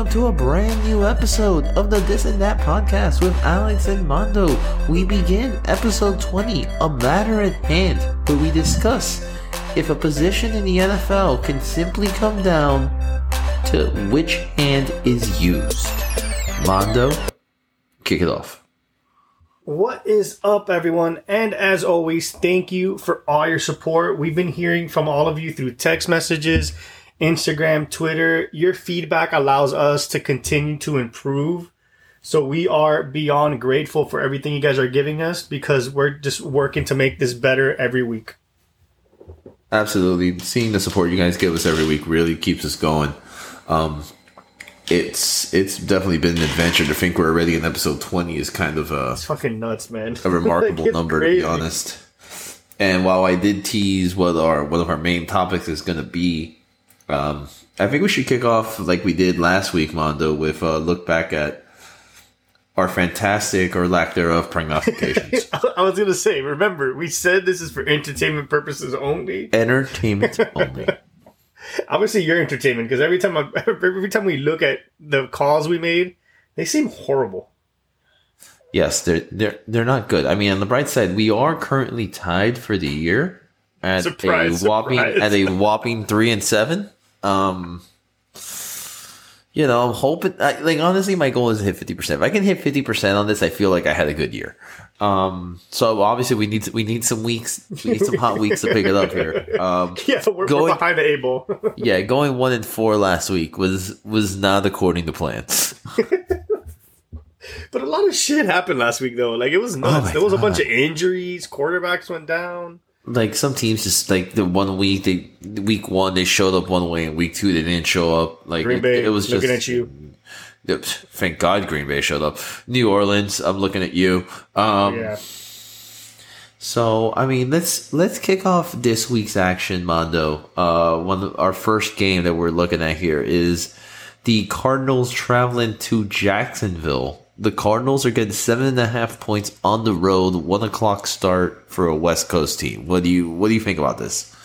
welcome to a brand new episode of the This and That podcast with Alex and Mondo. We begin episode 20, A Matter at Hand, where we discuss if a position in the NFL can simply come down to which hand is used. Mondo, kick it off. What is up, everyone? And as always, thank you for all your support. We've been hearing from all of you through text messages, Instagram, Twitter. Your feedback allows us to continue to improve. So we are beyond grateful for everything you guys are giving us because we're just working to make this better every week. Absolutely. Seeing the support you guys give us every week really keeps us going. Um, it's it's definitely been an adventure to think we're already in episode 20 is kind of a, It's fucking nuts, man. a remarkable number to be honest. And while I did tease what our one of our main topics is going to be, um, I think we should kick off like we did last week, Mondo, with a look back at our fantastic or lack thereof prognostications. I was gonna say, remember, we said this is for entertainment purposes only. Entertainment only. Obviously, your entertainment because every time I, every time we look at the calls we made, they seem horrible. Yes, they're they're they're not good. I mean, on the bright side, we are currently tied for the year at Surprise, a whopping surprise. at a whopping three and seven. Um, you know, I'm hoping. I, like honestly, my goal is to hit fifty percent. If I can hit fifty percent on this, I feel like I had a good year. Um, so obviously we need we need some weeks, we need some hot weeks to pick it up here. Um, Yeah, we're, we're Going- behind the able. yeah, going one and four last week was was not according to plans. but a lot of shit happened last week, though. Like it was nuts. Oh there was a bunch of injuries. Quarterbacks went down. Like some teams just like the one week they week one they showed up one way and week two they didn't show up. Like Green it, Bay it was just looking at you. Thank god green bay showed up. New orleans i'm looking at you. Um Yeah, so i mean let's let's kick off this week's action mondo. Uh one of our first game that we're looking at here is the cardinals traveling to jacksonville the cardinals are getting seven and a half points on the road one o'clock start for a west coast team what do you what do you think about this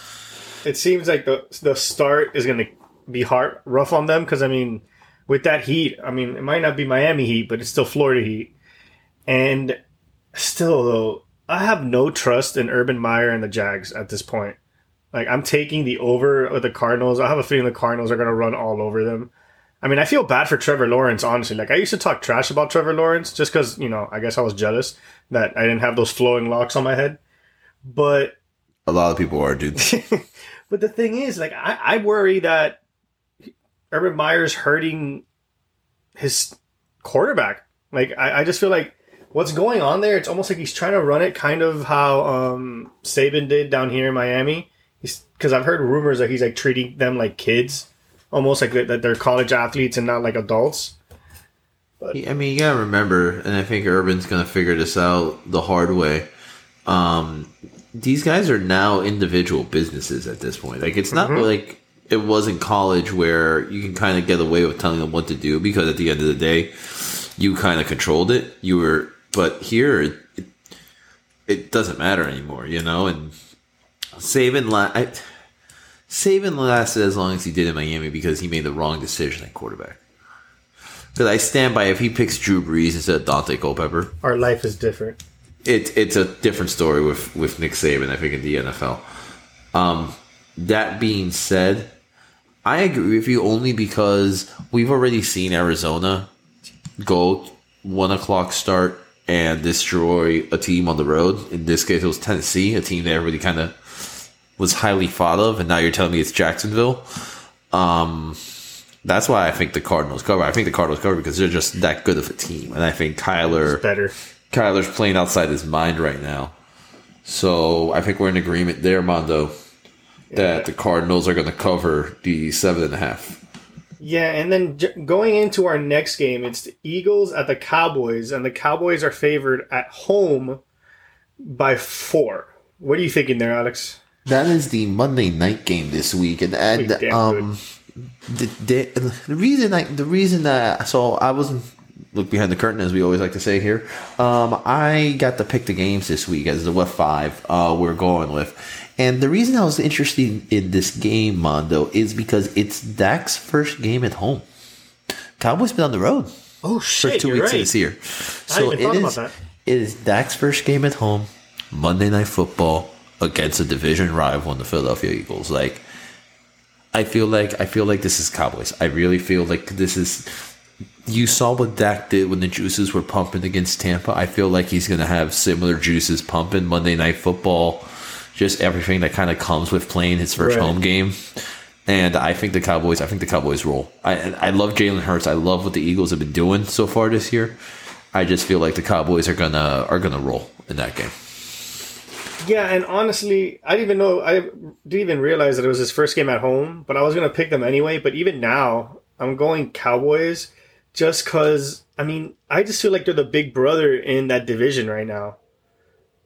it seems like the the start is going to be hard, rough on them because I mean, with that heat, I mean, it might not be Miami heat, but it's still Florida heat, and still though, I have no trust in Urban Meyer and the Jags at this point. Like I'm taking the over with the Cardinals. I have a feeling the Cardinals are going to run all over them. I mean, I feel bad for Trevor Lawrence, honestly. Like I used to talk trash about Trevor Lawrence just because you know I guess I was jealous that I didn't have those flowing locks on my head, but a lot of people are dude but the thing is, like, I, I worry that Urban Meyer's hurting his quarterback. Like, I, I just feel like what's going on there, it's almost like he's trying to run it kind of how um, Saban did down here in Miami. Because I've heard rumors that he's like treating them like kids, almost like that they're college athletes and not like adults. I mean, you gotta remember, and I think Urban's gonna figure this out the hard way. Um, these guys are now individual businesses at this point. Like, it's not like it was in college where you can kind of get away with telling them what to do because at the end of the day, you kind of controlled it. You were, but here, it, it, it doesn't matter anymore, you know. And Saban, la- I, Saban lasted as long as he did in Miami because he made the wrong decision at quarterback. Because I stand by if he picks Drew Brees instead of Daunte Culpepper, Our life is different. it, it's a different story with, with Nick Saban, I think, in the NFL. Um, that being said, I agree with you only because we've already seen Arizona go one o'clock start and destroy a team on the road. In this case, it was Tennessee, a team that everybody kind of was highly thought of, and now you're telling me it's Jacksonville. Um, that's why I think the Cardinals cover. I think the Cardinals cover because they're just that good of a team, and I think Kyler Better. Kyler's playing outside his mind right now. So I think we're in agreement there, Mondo, that the Cardinals are going to cover the seven and a half. Yeah, and then j- going into our next game, it's the Eagles at the Cowboys, and the Cowboys are favored at home by four. What are you thinking there, Alex? That is the Monday night game this week, and and um, the, the the reason I the reason that so I wasn't look behind the curtain, as we always like to say here. Um, I got to pick the games this week as the what five uh, we're going with. And the reason I was interested in this game, Mondo, is because it's Dak's first game at home. Cowboys been on the road Oh for shit! two you're weeks right. this year. So it is it is Dak's first game at home, Monday night football against a division rival in the Philadelphia Eagles. Like I feel like I feel like this is Cowboys. I really feel like this is you saw what Dak did when the juices were pumping against Tampa. I feel like he's gonna have similar juices pumping Monday night football. Just everything that kind of comes with playing his first Right. home game. And I think the Cowboys. I think the Cowboys roll. I I love Jalen Hurts. I love what the Eagles have been doing so far this year. I just feel like the Cowboys are gonna are gonna roll in that game. Yeah, and honestly, I didn't even know I didn't even realize that it was his first game at home, but I was gonna pick them anyway. But even now, I'm going Cowboys just because I mean I just feel like they're the big brother in that division right now.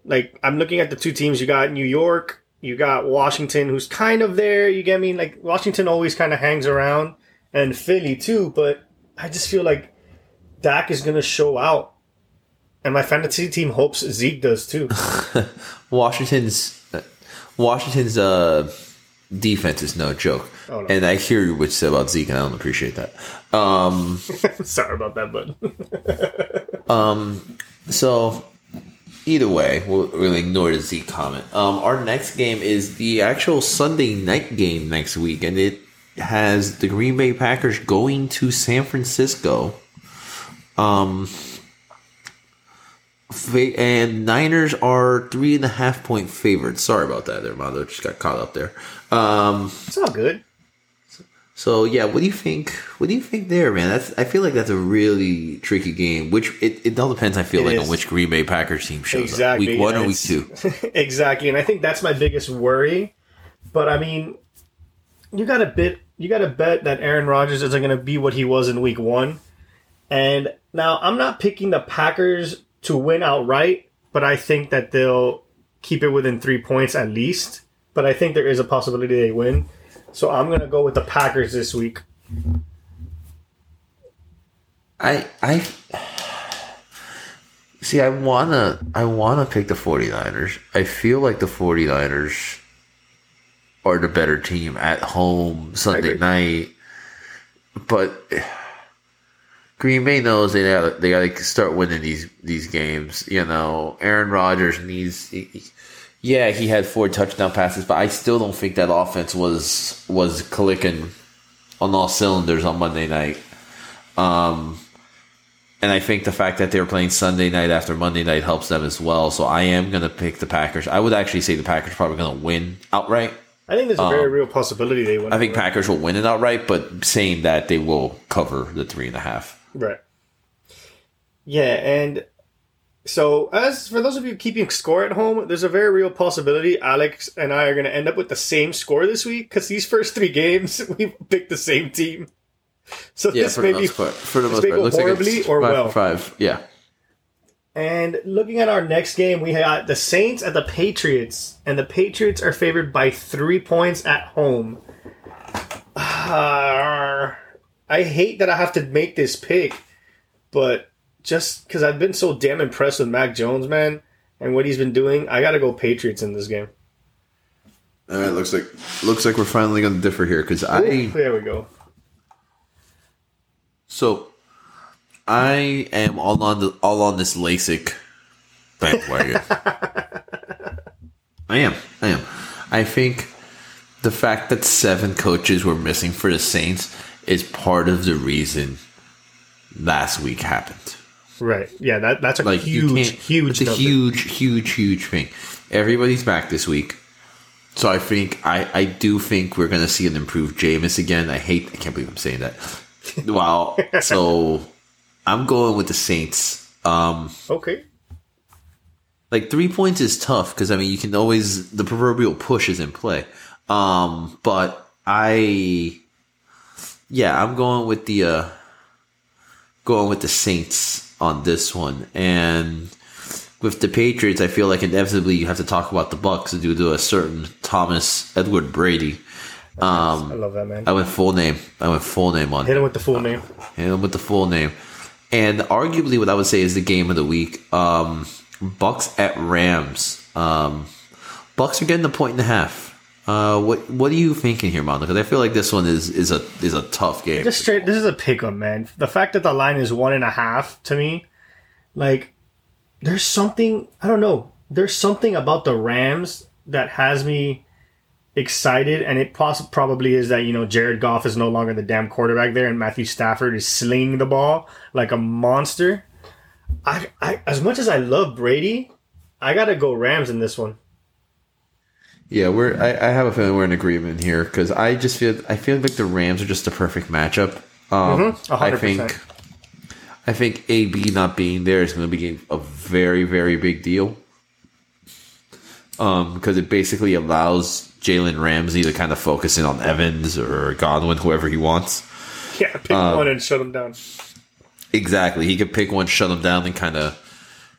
Like I'm looking at the two teams. You got New York, you got Washington, who's kind of there. You get me? Like Washington always kind of hangs around, and Philly too. But I just feel like Dak is gonna show out, and my fantasy team hopes Zeke does too. Washington's uh, Washington's uh, defense is no joke, Oh, no. and I hear what you said about Zeke, and I don't appreciate that. Um, Sorry about that, bud. so either way, we'll, we'll ignore the Zeke comment. Um, our next game is the actual Sunday night game next week, and it has the Green Bay Packers going to San Francisco. Um, and Niners are three and a half point favorites. Sorry about that, there, Mondo. Just got caught up there. Um, It's all good. so yeah, what do you think? What do you think there, man? That's I feel like that's a really tricky game. Which it, it all depends. I feel It like is. on which Green Bay Packers team shows Exactly. up. Week one or week two. exactly, and I think that's my biggest worry. But I mean, you got to bet. You got to bet that Aaron Rodgers isn't going to be what he was in Week One. And now I'm not picking the Packers to win outright, but I think that they'll keep it within three points at least. But I think there is a possibility they win. So I'm going to go with the Packers this week. I I see. I wanna I wanna pick the 49ers. I feel like the 49ers are the better team at home Sunday night, but. Green Bay knows they gotta they gotta start winning these these games. You know, Aaron Rodgers needs. he- he- yeah, he had four touchdown passes, but I still don't think that offense was was clicking on all cylinders on Monday night. Um, and I think the fact that they're playing Sunday night after Monday night helps them as well. So I am going to pick the Packers. I would actually say the Packers probably going to win outright. I think there's a very real possibility they win. Um, I think Packers will win it outright, but saying that they will cover the three and a half. Right. Yeah, and so as for those of you keeping score at home, there's a very real possibility Alex and I are going to end up with the same score this week because these first three games we picked the same team. So Yeah, this may be part. For the most part, looks horribly it's or five well. five. Yeah, And looking at our next game, we got the Saints at the Patriots, and the Patriots are favored by three points at home. Ah, I hate that I have to make this pick, but just because I've been so damn impressed with Mac Jones, man, and what he's been doing, I got to go Patriots in this game. all right. Looks like looks like we're finally going to differ here because I There we go. So, I am all on the all on this LASIK bandwagon. I am. I am. I think the fact that seven coaches were missing for the Saints is part of the reason last week happened. Right. Yeah, that, that's a Like huge, huge, It's a huge, huge, huge thing. Everybody's back this week. So I think I, I do think we're gonna see an improved Jameis again. I hate I can't believe I'm saying that. Wow. so I'm going with the Saints. Um Okay. like three points is tough because I mean you can always the proverbial push is in play. Um but I yeah, I'm going with the uh going with the Saints on this one. And with the Patriots, I feel like inevitably you have to talk about the Bucs due to a certain Thomas Edward Brady. Um I love that, man. I went full name. I went full name on Hit him with the full name. Hit him with the full name. and arguably what I would say is the game of the week. Um, Bucs at Rams. Um, Bucs are getting the point and a half. Uh, what what are you thinking here, Mondo? Because I feel like this one is is a is a tough game. Just straight. This is a pick 'em, man. The fact that the line is one and a half to me, like, there's something I don't know. There's something about the Rams that has me excited, and it poss- probably is that you know Jared Goff is no longer the damn quarterback there, and Matthew Stafford is slinging the ball like a monster. I, I as much as I love Brady, I gotta go Rams in this one. Yeah, we're. I, I have a feeling we're in agreement here because I just feel I feel like the Rams are just a perfect matchup. Um, Mhm, a I think. I think AB not being there is going to be a very very big deal. Um, because it basically allows Jalen Ramsey to kind of focus in on Evans or Godwin, whoever he wants. Yeah, pick Um, one and shut him down. Exactly. He could pick one, shut him down, and kind of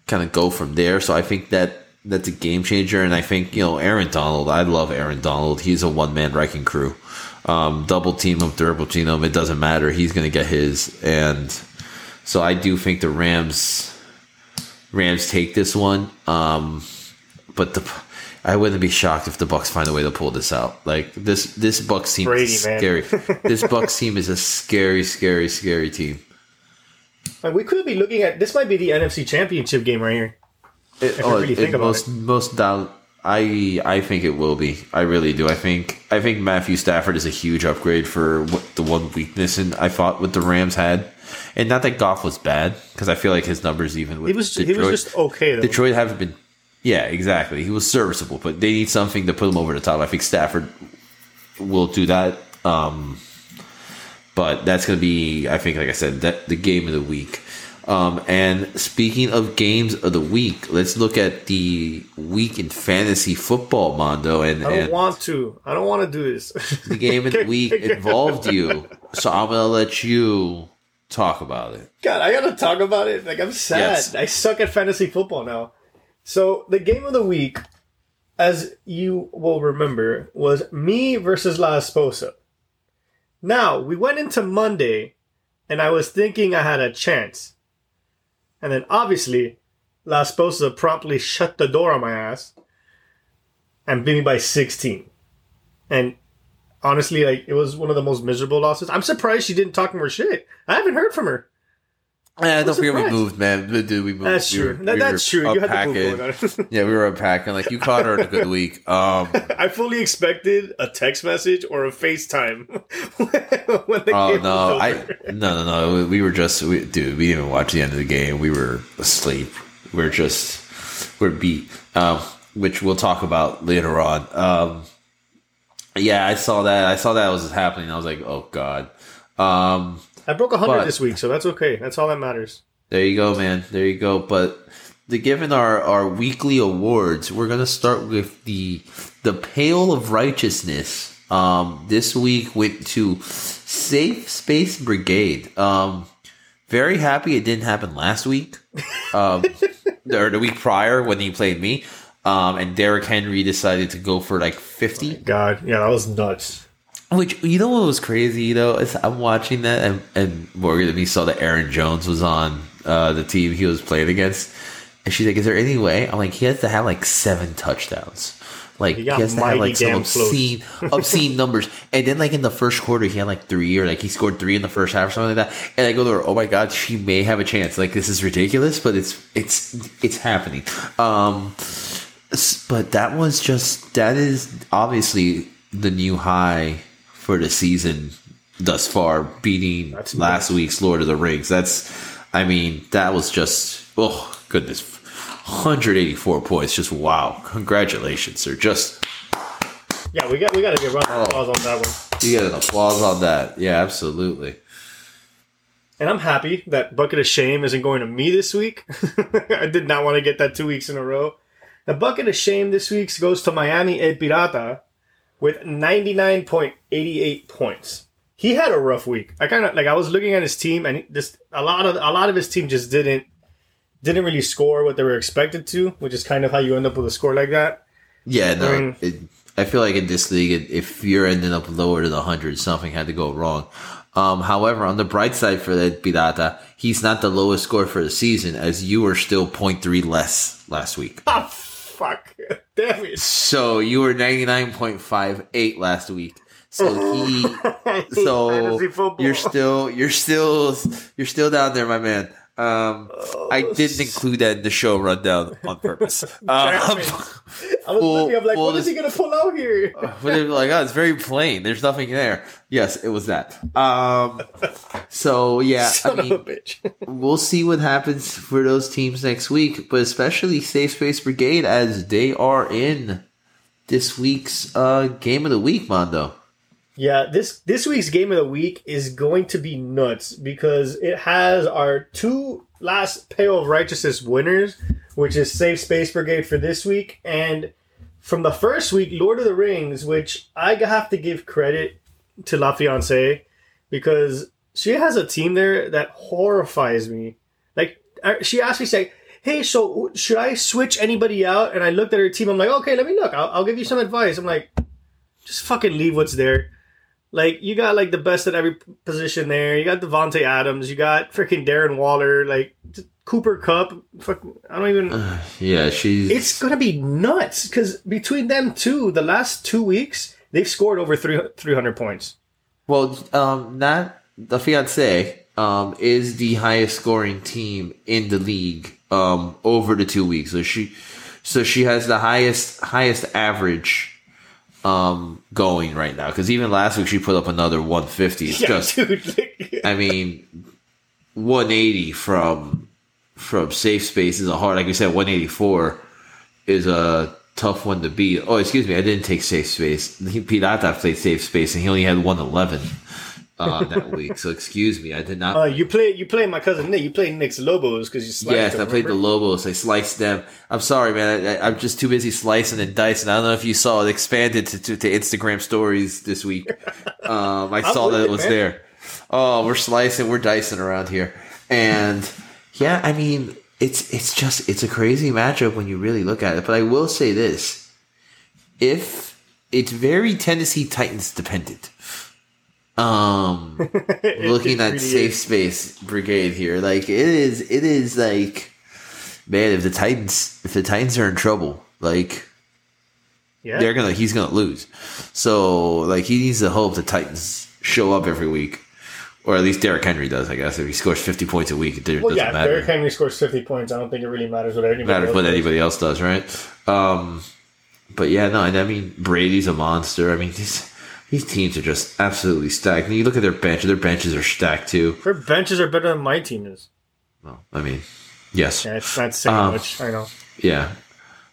kind of go from there. So I think that that's a game changer. And I think you know Aaron Donald. I love Aaron Donald. He's a one man wrecking crew. Um, double team him, triple team him. It doesn't matter. He's going to get his. And so I do think the Rams Rams take this one. Um, but the I wouldn't be shocked if the Bucs find a way to pull this out. Like this this Bucs team Brady, is scary. this Bucs team is a scary, scary, scary team. Like we could be looking at this. Might be the NFC Championship game right here. It, oh, really it- think about most most doubt. I I think it will be. I really do. I think I think Matthew Stafford is a huge upgrade for what the one weakness and I thought what the Rams had, and not that Goff was bad because I feel like his numbers even with He was he was just okay though. Detroit haven't been. Yeah, exactly. He was serviceable, but they need something to put him over the top. I think Stafford will do that. Um, but that's going to be, I think, like I said, that the game of the week. Um, and speaking of games of the week, let's look at the week in fantasy football, Mondo. And, I don't and want to. I don't want to do this. the game of the week involved you, so I'm to let you talk about it. God, I gotta talk about it. Like I'm sad. Yes. I suck at fantasy football now. So the game of the week, as you will remember, was me versus La Esposa. Now we went into Monday, and I was thinking I had a chance, and then obviously La Esposa promptly shut the door on my ass and beat me by 16. And honestly, like it was one of the most miserable losses. I'm surprised she didn't talk more shit. I haven't heard from her. Eh, don't forget we moved, man. Dude, we moved. That's We true. were- That- we that's true. You had unpacking. move. Yeah, we were unpacking. Like you caught her in a good week. Um, I fully expected a text message or a FaceTime when the oh no, I no no no. We were just, we, dude. We didn't even watch the end of the game. We were asleep. We're just, we're beat. Um, which we'll talk about later on. Um, yeah, I saw that. I saw that was happening. I was like, oh god. Um, I broke 100 but- this week, so that's okay. That's all that matters. There you go, man. There you go. But the given our, our weekly awards, we're gonna start with the the Pale of Righteousness. Um, this week went to Safe Space Brigade. Um, very happy it didn't happen last week, um, or the week prior when he played me. Um, and Derrick Henry decided to go for like fifty. God, yeah, that was nuts. Which you know what was crazy, you know, is I'm watching that and, and Morgan and me saw that Aaron Jones was on uh, the team he was playing against, and she's like, "Is there any way?" I'm like, "He has to have like seven touchdowns." Like He he, has to have like some obscene, obscene numbers. And then like in the first quarter, he had like three or like he scored three in the first half or something like that. And I go to her, oh my god, she may have a chance. Like this is ridiculous, but it's it's it's happening. Um, but that was just that is obviously the new high for the season thus far, beating That's last nuts. week's Lord of the Rings. That's, I mean, that was just oh goodness, 184 points. Just wow, congratulations, sir. Just Yeah, we got we got to get round Oh. of applause on that one. you get an applause on that. Yeah, absolutely. And I'm happy that Bucket of Shame isn't going to me this week. I did not want to get that two weeks in a row. The Bucket of Shame this week goes to Miami El Pirata with 99.88 points. He had a rough week. I kind of like I was looking at his team and just a lot of a lot of his team just didn't didn't really score what they were expected to, which is kind of how you end up with a score like that. Yeah, no. Mm. It, I feel like in this league, if you're ending up lower than 100, something had to go wrong. Um, however, on the bright side for the Pirata, he's not the lowest score for the season, as you were still 0.3 less last week. Ah, fuck. Damn it. So you were 99.58 last week. So he, so you're still, you're still, you're still down there, my man. Um, I didn't include that in the show rundown on purpose. Um, I was full- looking, I'm like, what is he gonna pull out here? were like, oh, it's very plain. There's nothing there. Yes, it was that. Um, so yeah, Son I mean, of a bitch. we'll see what happens for those teams next week, but especially Safe Space Brigade as they are in this week's uh, game of the week, Mondo. Yeah, this this week's game of the week is going to be nuts because it has our two last Pale of Righteousness winners, which is Safe Space Brigade for this week, and from the first week, Lord of the Rings, which I have to give credit to La Fiance because she has a team there that horrifies me. Like she asked me, say, "Hey, so should I switch anybody out?" And I looked at her team. I'm like, "Okay, let me look. I'll, I'll give you some advice." I'm like, "Just fucking leave what's there." Like you got like the best at every position there. You got Davante Adams. You got freaking Darren Waller. Like Cooper Kupp. Fuck, I don't even. Yeah, she's It's gonna be nuts because between them two, the last two weeks they've scored over three three hundred points. well, um, that the fiance um is the highest scoring team in the league um over the two weeks. So she, so she has the highest highest average um going right now because even last week she put up another 150 it's Yeah, just dude. I mean, 180 from from safe space is a hard. Like you said, 184 is a tough one to beat. Oh, excuse me, I didn't take safe space. He- Pirata played safe space, and he only had 111 uh, that week. So excuse me, I did not. Uh, you play you play my cousin Nick. You play Nick's Lobos because you sliced Yes, them, I played the? Lobos. I sliced them. I'm sorry, man. I, I'm just too busy slicing and dicing. I don't know if you saw it expanded to, to, to Instagram stories this week. Um, I saw that it, it was man. there. Oh, we're slicing, we're dicing around here, and yeah, I mean, it's it's just it's a crazy matchup when you really look at it. But I will say this: if it's very Tennessee Titans dependent. Um, looking at really safe is. space brigade here like it is it is like man if the titans if the titans are in trouble like Yeah, they're gonna he's gonna lose so like he needs to hope the titans show up every week or at least Derrick Henry does I guess if he scores 50 points a week it doesn't well, yeah. matter Derrick Henry scores fifty points. I don't think it really matters what anybody matters else what does. anybody else does right um but yeah no I mean Brady's a monster I mean these these teams are just absolutely stacked and you look at their bench their benches are stacked too Their benches are better than my team is. well I mean yes Yeah, it's not saying Um, much. I know. Yeah.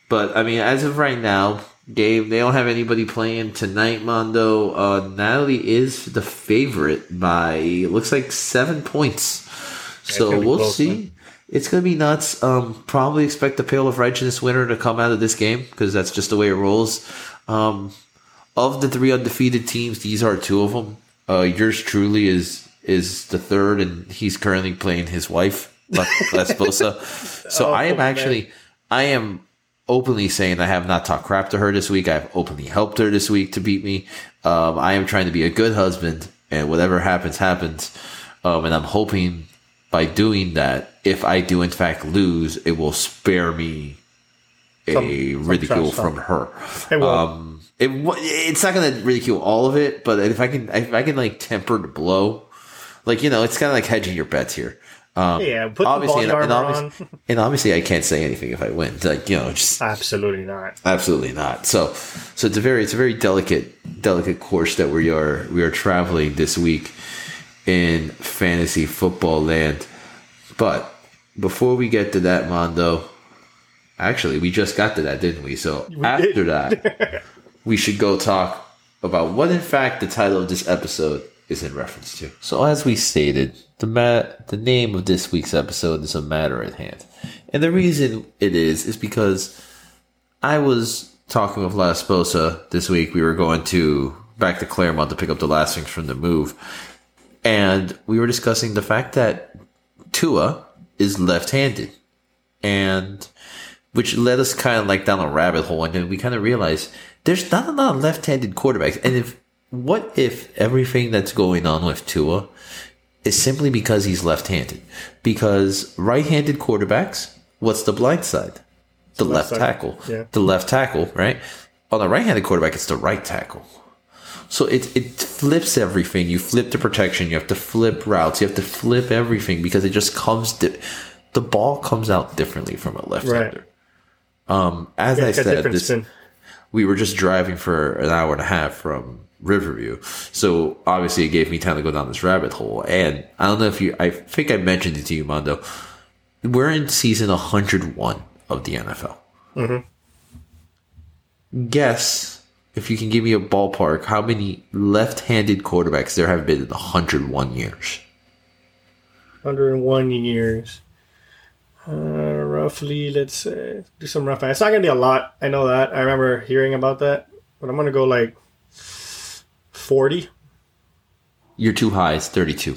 But I mean, as of right now, Gabe, they don't have anybody playing tonight, Mondo. Uh, Natalie is the favorite by looks like seven points. so gonna we'll close, see. man. It's gonna be nuts. Um, probably expect the Pale of Righteousness winner to come out of this game because that's just the way it rolls. Um, of the three undefeated teams, these are two of them. Uh, yours truly is is the third, and he's currently playing his wife, La La Esposa. So Oh, I am man. actually, I am openly saying I have not talked crap to her this week. I have openly helped her this week to beat me. Um, I am trying to be a good husband, and whatever happens, happens. Um, and I'm hoping by doing that, if I do in fact lose, it will spare me a Some- some ridicule from her. It will. Um, it it's not going to ridicule all of it, but if I can, if I can like temper the blow, like you know, it's kind of like hedging your bets here. Um, Yeah, put obviously, and, and obviously, and obviously, I can't say anything if I win. Like you know, just Absolutely not. absolutely not. So, so it's a very, it's a very delicate, delicate course that we are we are traveling this week in fantasy football land. But before we get to that, Mondo, actually, we just got to that, didn't we? So after did. that, we should go talk about what, in fact, the title of this episode is in reference to. So, as we stated, the ma- the name of this week's episode is a matter at hand, and the reason it is is because I was talking with La Esposa this week. We were going to back to Clermont to pick up the last things from the move, and we were discussing the fact that Tua is left-handed, and which led us kind of like down a rabbit hole, and then we kind of realized there's not a lot of left-handed quarterbacks, and if what if everything that's going on with Tua is simply because he's left-handed? Because right-handed quarterbacks, what's the blind side? The left, side. tackle. Yeah. The left tackle, right? On a right-handed quarterback, it's the right tackle. So it it flips everything. You flip the protection. You have to flip routes. You have to flip everything because it just comes. Di- the ball comes out differently from a left-hander. Um, as I said, this, we were just driving for an hour and a half from Riverview. So obviously it gave me time to go down this rabbit hole. And I don't know if you, I think I mentioned it to you, Mondo. We're in season 101 of the NFL. Guess if you can give me a ballpark, how many left handed quarterbacks there have been in 101 years? 101 years. Uh, roughly, let's say, do some rough. It's not gonna be a lot. I know that. I remember hearing about that, but I'm gonna go like 40. You're too high. It's 32.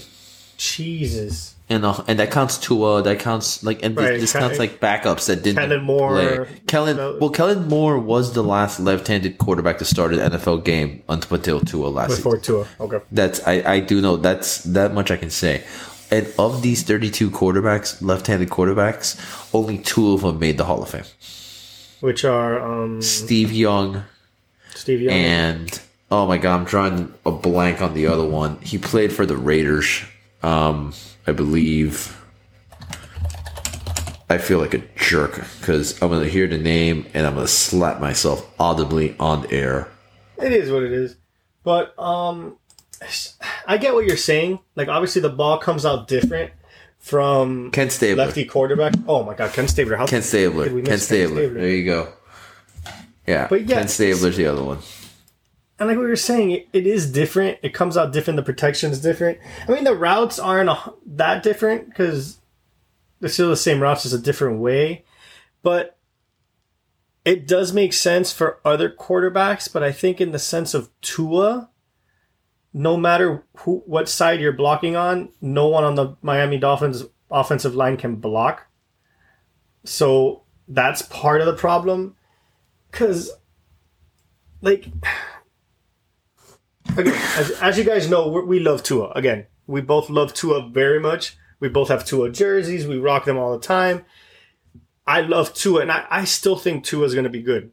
Jesus. And uh, and that counts to uh that counts like and Right, this counts like backups that didn't Kellen Moore, play. Kellen well Kellen Moore was the last left-handed quarterback to start an NFL game until Tua last Before season. Tua. Okay. That's I I do know that's that much I can say. And of these 32 quarterbacks, left-handed quarterbacks, only two of them made the Hall of Fame. Which are um, Steve Young Steve Young. and oh my god, I'm drawing a blank on the other one. He played for the Raiders, um, I believe. I feel like a jerk because I'm gonna hear the name and I'm gonna slap myself audibly on air. It is what it is. But um I get what you're saying. Like obviously the ball comes out different from Ken Stabler. lefty quarterback. Oh my god, Ken Stabler. How Ken Stabler. Ken Stabler. Stabler? There you go. Yeah, But yeah, Ken Stabler's the other one. and like we were saying, it, it is different. It comes out different. The protection's different. I mean, the routes aren't a, that different because they're still the same routes, just a different way. But it does make sense for other quarterbacks. But I think in the sense of Tua, no matter who, what side you're blocking on, no one on the Miami Dolphins offensive line can block. So that's part of the problem. Because, like, again, as, as you guys know, we we love Tua. Again, we both love Tua very much. We both have Tua jerseys. We rock them all the time. I love Tua, and I, I still think Tua is going to be good.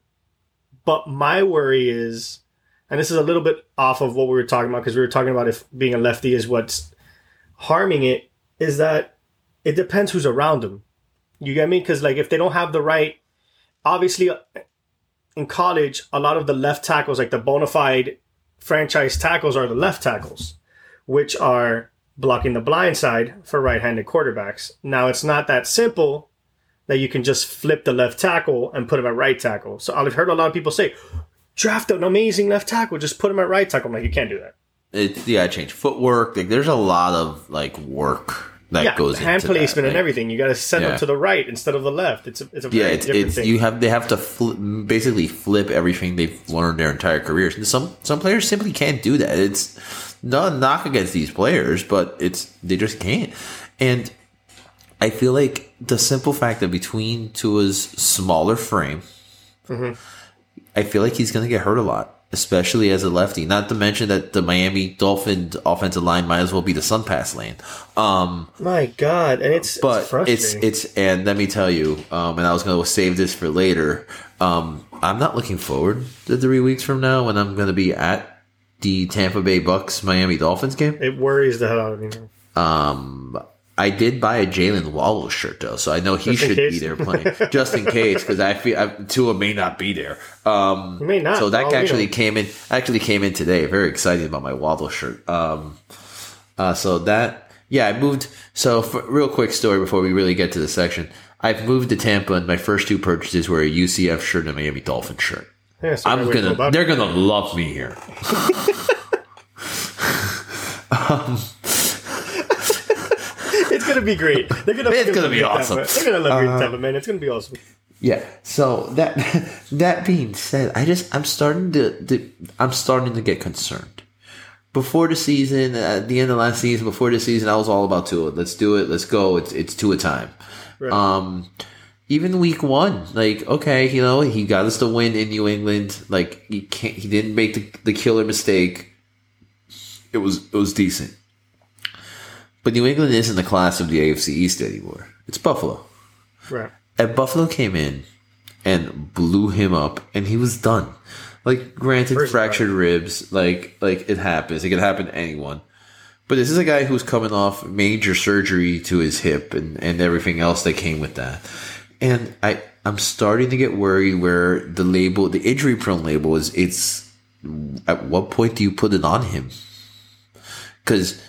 But my worry is, and this is a little bit off of what we were talking about because we were talking about if being a lefty is what's harming it, is that it depends who's around them. You get me? Because like if they don't have the right, obviously in college, a lot of the left tackles, like the bona fide franchise tackles, are the left tackles, which are blocking the blind side for right handed quarterbacks. Now, it's not that simple that you can just flip the left tackle and put him at right tackle. So I've heard a lot of people say, draft an amazing left tackle, just put him at right tackle. I'm like, you can't do that. It's yeah, I change footwork. Like, there's a lot of like work that Yeah, goes hand into placement that. and like, everything. You got to send Yeah. them to the right instead of the left. It's a, it's a Yeah, very it's, different it's thing. you have they have to flip, basically flip everything they've learned their entire careers. And some some players simply can't do that. It's not a knock against these players, but it's they just can't. And I feel like the simple fact that between Tua's smaller frame, mm-hmm. I feel like he's going to get hurt a lot, especially as a lefty. Not to mention that the Miami Dolphins offensive line might as well be the SunPass lane. Um, My God, and it's but it's frustrating. it's it's and let me tell you, um, and I was going to save this for later. Um, I'm not looking forward to three weeks from now when I'm going to be at the Tampa Bay Bucs Miami Dolphins game. it worries the hell out of me. Um, I did buy a Jalen Waddle shirt though, so I know he should be there playing just in case because I feel I, Tua may not be there. Um, may not. so that we actually came in. Actually came in today. Very excited about my Waddle shirt. Um, uh, so that yeah, I moved. So for, real quick story before we really get to the section. I've moved to Tampa, and my first two purchases were a UCF shirt and a Miami Dolphin shirt. Yeah, so I'm way to go gonna. They're gonna love me here. It's gonna be great. They're gonna. It's gonna be awesome. Uh. They're gonna love you in Tampa, man. It's gonna be awesome. Yeah. So that that being said, I just I'm starting to, to I'm starting to get concerned. Before the season, at the end of last season, before the season, I was all about Tua. Let's do it. Let's go. It's it's Tua time. Right. Um, even week one, like okay, you know, he got us the win in New England. Like he can't, he didn't make the, the killer mistake. It was it was decent. But New England isn't the class of the AFC East anymore. It's Buffalo. Right. And Buffalo came in and blew him up, and he was done. Like, granted, First fractured ribs, like like it happens. It can happen to anyone. But this is a guy who's coming off major surgery to his hip and, and everything else that came with that. And I I'm starting to get worried where the label, the injury prone label is it's at what point do you put it on him? Because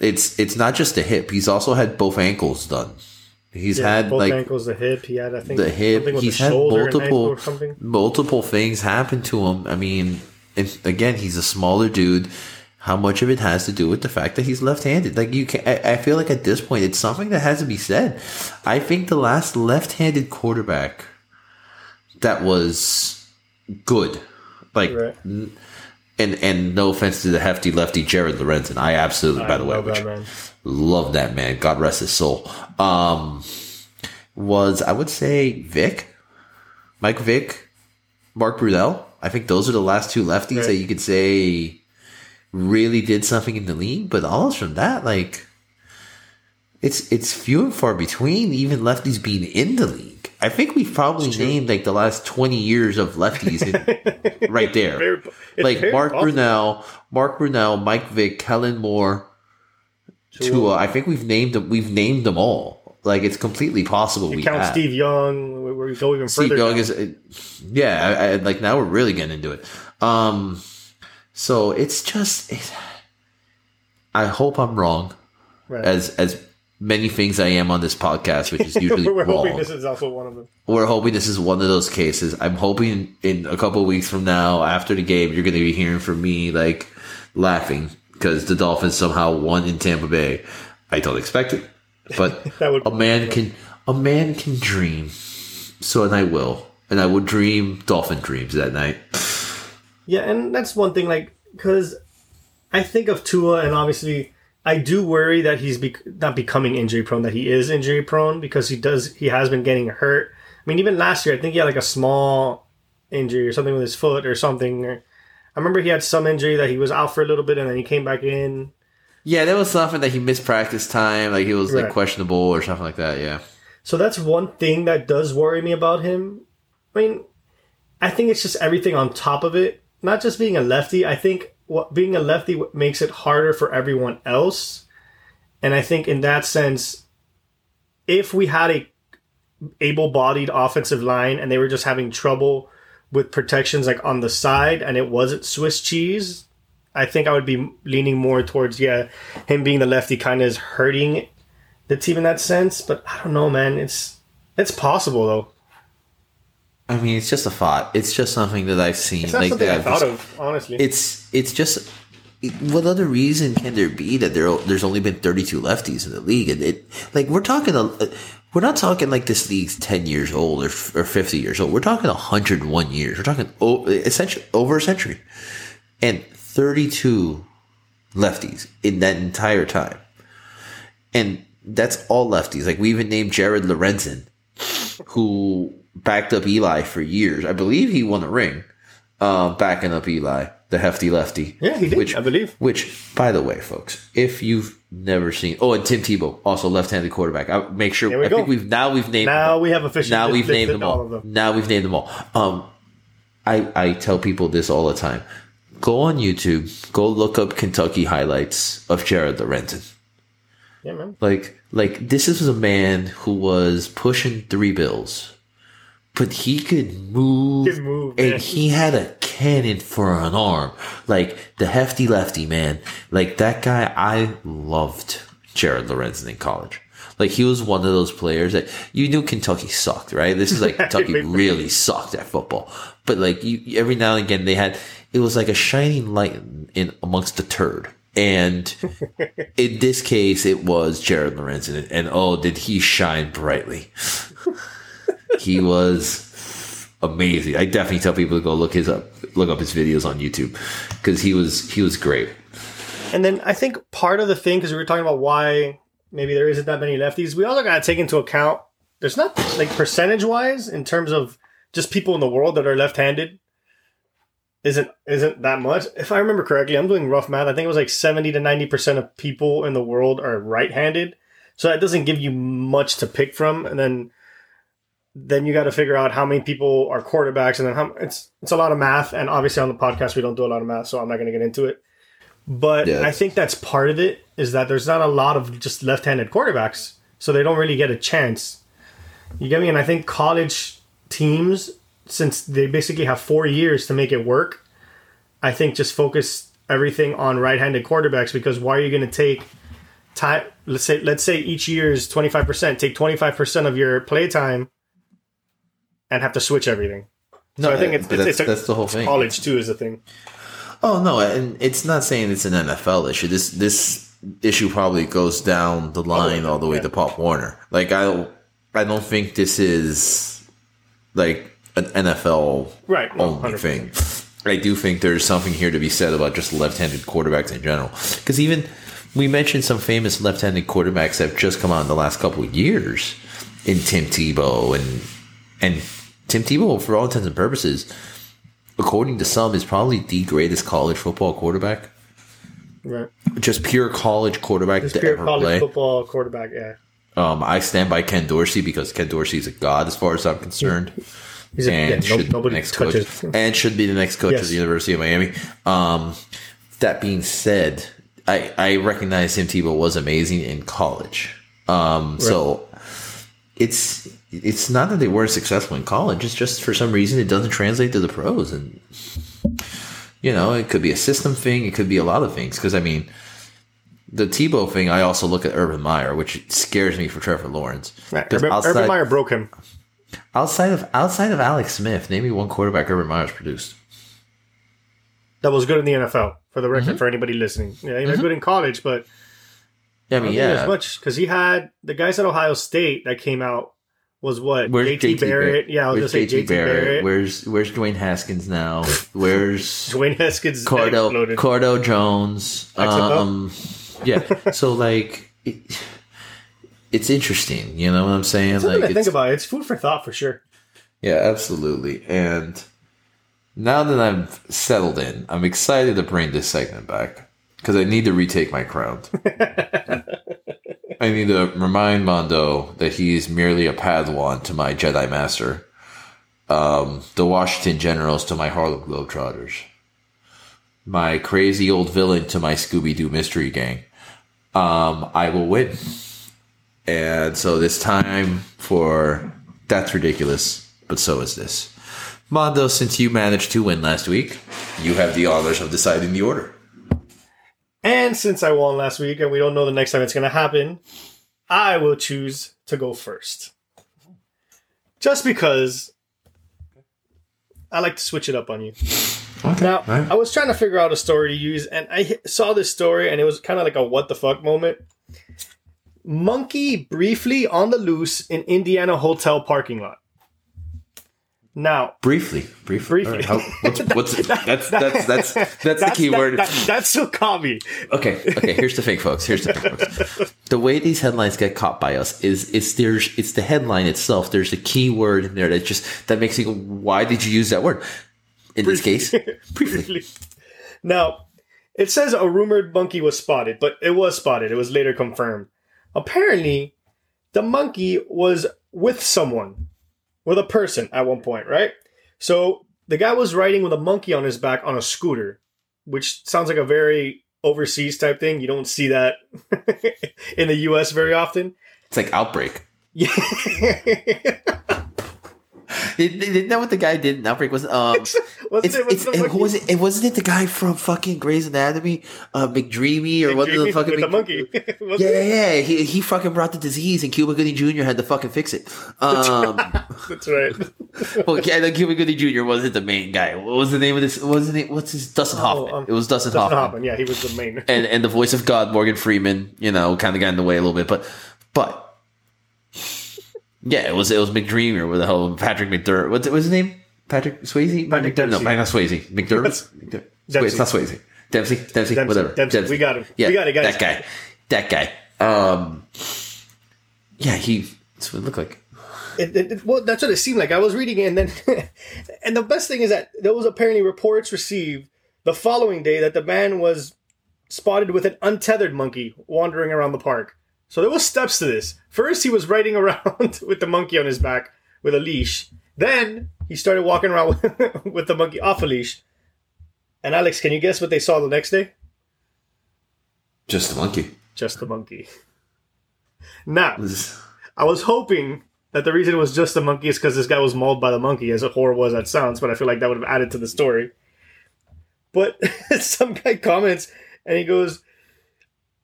it's it's not just the hip. He's also had both ankles done. He's Yeah, had both like ankles, the hip. He had, I think, the hip. He's had shoulder and ankle multiple multiple things happen to him. I mean, again, he's a smaller dude. How much of it has to do with the fact that he's left-handed? Like you can, I, I feel like at this point, it's something that has to be said. I think the last left-handed quarterback that was good, like, Right. And and no offense to the hefty lefty Jared Lorenzen, I absolutely, by the way, love that, man. love that man. God rest his soul. Um, was I would say Vick, Mike Vick, Mark Brunell. I think those are the last two lefties Right. that you could say really did something in the league. But all else from that, like it's it's few and far between. Even lefties being in the league. I think we've probably named like the last twenty years of lefties in, right there. Very- like Mark possible. Brunell, Mark Brunell, Mike Vick, Kellen Moore, Tua. I think we've named them. We've named them all. Like it's completely possible. we Count have. Steve Young. we- We go even Steve further. Young down. is, yeah. I, I, like now we're really getting into it. Um, so it's just. It, I hope I'm wrong, Right. as as many things I am on this podcast, which is usually We're wrong. hoping this is also one of them. We're hoping this is one of those cases. I'm hoping in a couple of weeks from now, after the game, you're going to be hearing from me like laughing because the Dolphins somehow won in Tampa Bay. I don't expect it, but That would- a man can a man can dream. So and I will, and I will dream dolphin dreams that night. Yeah, and that's one thing, like, because I think of Tua, and obviously, I do worry that he's bec not becoming injury prone, that he is injury prone because he does, he has been getting hurt. I mean, even last year, I think he had like a small injury or something with his foot or something. Or, I remember he had some injury that he was out for a little bit and then he came back in. Yeah, there was something that he missed practice time, like he was like Right. questionable or something like that. Yeah, So that's one thing that does worry me about him. I mean, I think it's just everything on top of it. Not just being a lefty. I think what being a lefty makes it harder for everyone else. And I think in that sense, if we had a able-bodied offensive line and they were just having trouble with protections like on the side and it wasn't Swiss cheese, I think I would be leaning more towards yeah, him being the lefty kind of is hurting the team in that sense. But I don't know, man. It's it's possible though. I mean it's just a thought. It's just something that I've seen. It's not like something that I thought just- of honestly. it's it's just what other reason can there be that there there's only been 32 lefties in the league and it like we're talking a uh, we're not talking like this league's 10 years old or, or 50 years old we're talking 101 years we're talking o- essentially over a century and 32 lefties in that entire time and that's all lefties like we even named Jared Lorenzen who backed up Eli for years I believe he won a ring um, backing up Eli, the hefty lefty. Yeah, he did, Which, I believe. Which, by the way, folks, if you've never seen, oh, and Tim Tebow, also left-handed quarterback. I make sure. I think go. we've now we've named now we have officially now we've named them all. of them. Now we've named them all. Um, I I tell people this all the time. Go on YouTube. Go look up Kentucky highlights of Jared Lorenzen. Yeah, man. Like, like this is a man who was pushing three bills, but he could move, He move, and man. he had a cannon for an arm. Like the hefty lefty man. Like that guy, I loved Jared Lorenzen in college. Like he was one of those players that you knew Kentucky sucked, right? This is like Kentucky really sucked at football. But like you, every now and again they had, it was like a shining light in, in amongst the turd. And in this case, it was Jared Lorenzen, and, and oh, did he shine brightly? he was amazing. I definitely tell people to go look his up, look up his videos on YouTube because he was he was great. And then I think part of the thing, because we were talking about why maybe there isn't that many lefties, we also got to take into account there's not like percentage wise in terms of just people in the world that are left handed. isn't isn't that much. If I remember correctly, I'm doing rough math. I think it was like 70 to 90 percent of people in the world are right-handed, so that doesn't give you much to pick from. And then then you got to figure out how many people are quarterbacks, and then how it's it's a lot of math. And obviously on the podcast we don't do a lot of math, so I'm not going to get into it. But Yeah. I think that's part of it is that there's not a lot of just left-handed quarterbacks, so they don't really get a chance. You get me? And I think college teams, since they basically have four years to make it work, I think just focus everything on right-handed quarterbacks because why are you going to take time? Let's say let's say each year is twenty five percent. Take twenty five percent of your play time and have to switch everything. No, I think uh, it's- it's- that's, it's a- that's the whole thing. College too is a thing. Oh no, and it's not saying it's an NFL issue. This this issue probably goes down the oh, line all the way yeah. to Pop Warner. Like I don't I don't think this is like an NFL Right, no, only 100%. thing. I do think there's something here to be said about just left-handed quarterbacks in general. Because even we mentioned some famous left-handed quarterbacks that have just come out in the last couple of years, in Tim Tebow and and Tim Tebow, for all intents and purposes, according to some, is probably the greatest college football quarterback. Right. Just pure college quarterback to pure college play. football quarterback. Yeah. Um, I stand by Ken Dorsey because Ken Dorsey is a god as far as I'm concerned. He's a, and yeah, no, should be the nobody next coach, and should be the next coach Yes. of the University of Miami. Um, that being said, I, I recognize Tim Tebow was amazing in college. Um, So it's it's not that they weren't successful in college. It's just for some reason it doesn't translate to the pros, and you know it could be a system thing. It could be a lot of things. Because I mean, the Tebow thing, I also look at Urban Meyer, which scares me for Trevor Lawrence. Right. Urban, outside- Urban Meyer broke him. Outside of outside of Alex Smith, name me one quarterback Urban Meyer's produced. That was good in the NFL. For the record, Mm-hmm. for anybody listening, yeah, he was good in college, but Yeah, I mean, yeah, as much because he had the guys at Ohio State that came out was what Where's JT, Barrett. Yeah, I was Where's gonna say JT Barrett. Where's Where's Dwayne Haskins now? Where's Dwayne Haskins Cardale exploded. Cardale Jones? Um, yeah. So like, it, it's interesting. You know what I'm saying? Something like, to think it's- about. It's food for thought for sure. Yeah, absolutely. And now that I've settled in, I'm excited to bring this segment back because I need to retake my crown. I need to remind Mondo that he is merely a Padawan to my Jedi Master, um, the Washington Generals to my Harlem Globetrotters, my crazy old villain to my Scooby Doo Mystery Gang. Um, I will win. And so this time for that's ridiculous, but so is this. Mondo, since you managed to win last week, you have the honors of deciding the order. And since I won last week and we don't know the next time it's going to happen, I will choose to go first. Just because I like to switch it up on you. Okay. Now, I was trying to figure out a story to use, and I saw this story, and it was kind of like a what the fuck moment. Monkey briefly on the loose in Indiana hotel parking lot. Now, briefly, briefly. Briefly. Right, how- what's, what's, that's, that's, that's, that's, the key that- word. that- that's me. Okay, okay. Here's the thing, folks. Here's the thing, folks. The way these headlines get caught by us is it's there's it's the headline itself. There's a key word in there that just that makes you go, "Why did you use that word?" In this case, briefly. Now, it says a rumored monkey was spotted, but it was spotted. It was later confirmed. Apparently, the monkey was with someone, with a person at one point, right? So the guy was riding with a monkey on his back on a scooter, which sounds like a very overseas type thing. You don't see that in the US very often. It's like outbreak. Yeah. Did, did that what the guy did in outbreak was? Um, Wasn't it's, it it's, it, was it, it wasn't it the guy from fucking Grey's Anatomy, uh, McDreamy or what the fucking with the monkey. Yeah, yeah, yeah. He, he fucking brought the disease, and Cuba Gooding Jr. had to fucking fix it. Um, That's right. well, yeah, Cuba Gooding Jr. wasn't the main guy. What was the name of this? Wasn't it? What's his Dustin Hoffman? um, it was Dustin, Dustin Hoffman. Hoffman. Yeah, he was the main. and and the voice of God, Morgan Freeman. You know, kind of got in the way a little bit, but but yeah, it was it was McDreamy or what the hell Patrick McDermott. What's it was his name? Patrick Swayze? Patrick McDermott? Dempsey. No, not Swayze. McDermott. McDermott. Dempsey. It's not Swayze. Dempsey. Dempsey. Dempsey. Whatever. Dempsey. We got him. Yeah, We got it, guys. That guy. That guy. Um. Yeah, he. That's what it looked like. It, it, it- well, that's what it seemed like. I was reading it, and then, and the best thing is that there was apparently reports received the following day that the man was spotted with an untethered monkey wandering around the park. So there were steps to this. First, he was riding around with the monkey on his back with a leash. Then he started walking around with, with the monkey off a leash. And Alex, can you guess what they saw the next day? Just the monkey. Just the monkey. Now, I was hoping that the reason it was just the monkey is because this guy was mauled by the monkey, as horrible as that sounds, but I feel like that would have added to the story. But some guy comments and he goes,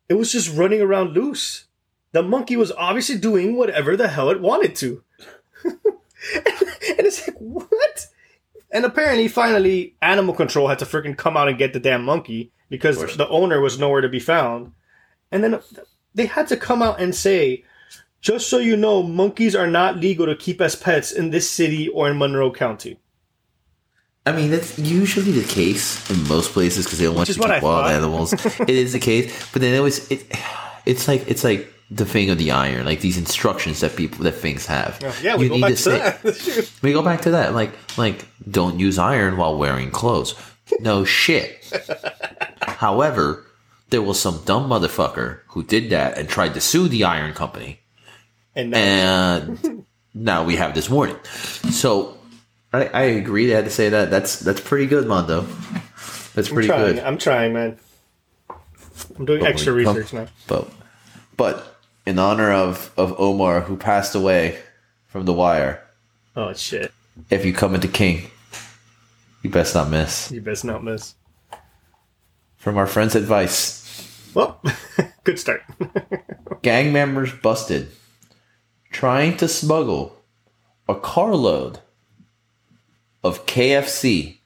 It was just running around loose. The monkey was obviously doing whatever the hell it wanted to. and it's like, what? And apparently, finally, animal control had to freaking come out and get the damn monkey because the owner was nowhere to be found. And then they had to come out and say, just so you know, monkeys are not legal to keep as pets in this city or in Monroe County. I mean, that's usually the case in most places because they don't want Which you to keep wild animals. it is the case, but then it was it. It's like it's like the thing of the iron, like these instructions that people that things have. Yeah, we You go need back to say- that. We go back to that, like like don't use iron while wearing clothes. No shit. However, there was some dumb motherfucker who did that and tried to sue the iron company and now, and now we have this warning. So I, I agree. I had to say that. That's that's pretty good, Mondo. That's pretty trying, good. I'm trying, man. I'm doing But extra when you come- research now. But but in honor of of Omar, who passed away from the wire, Oh shit! if you come into King, you best not miss. You best not miss. From our friend's advice, Well, good start. gang members busted trying to smuggle a carload of KFC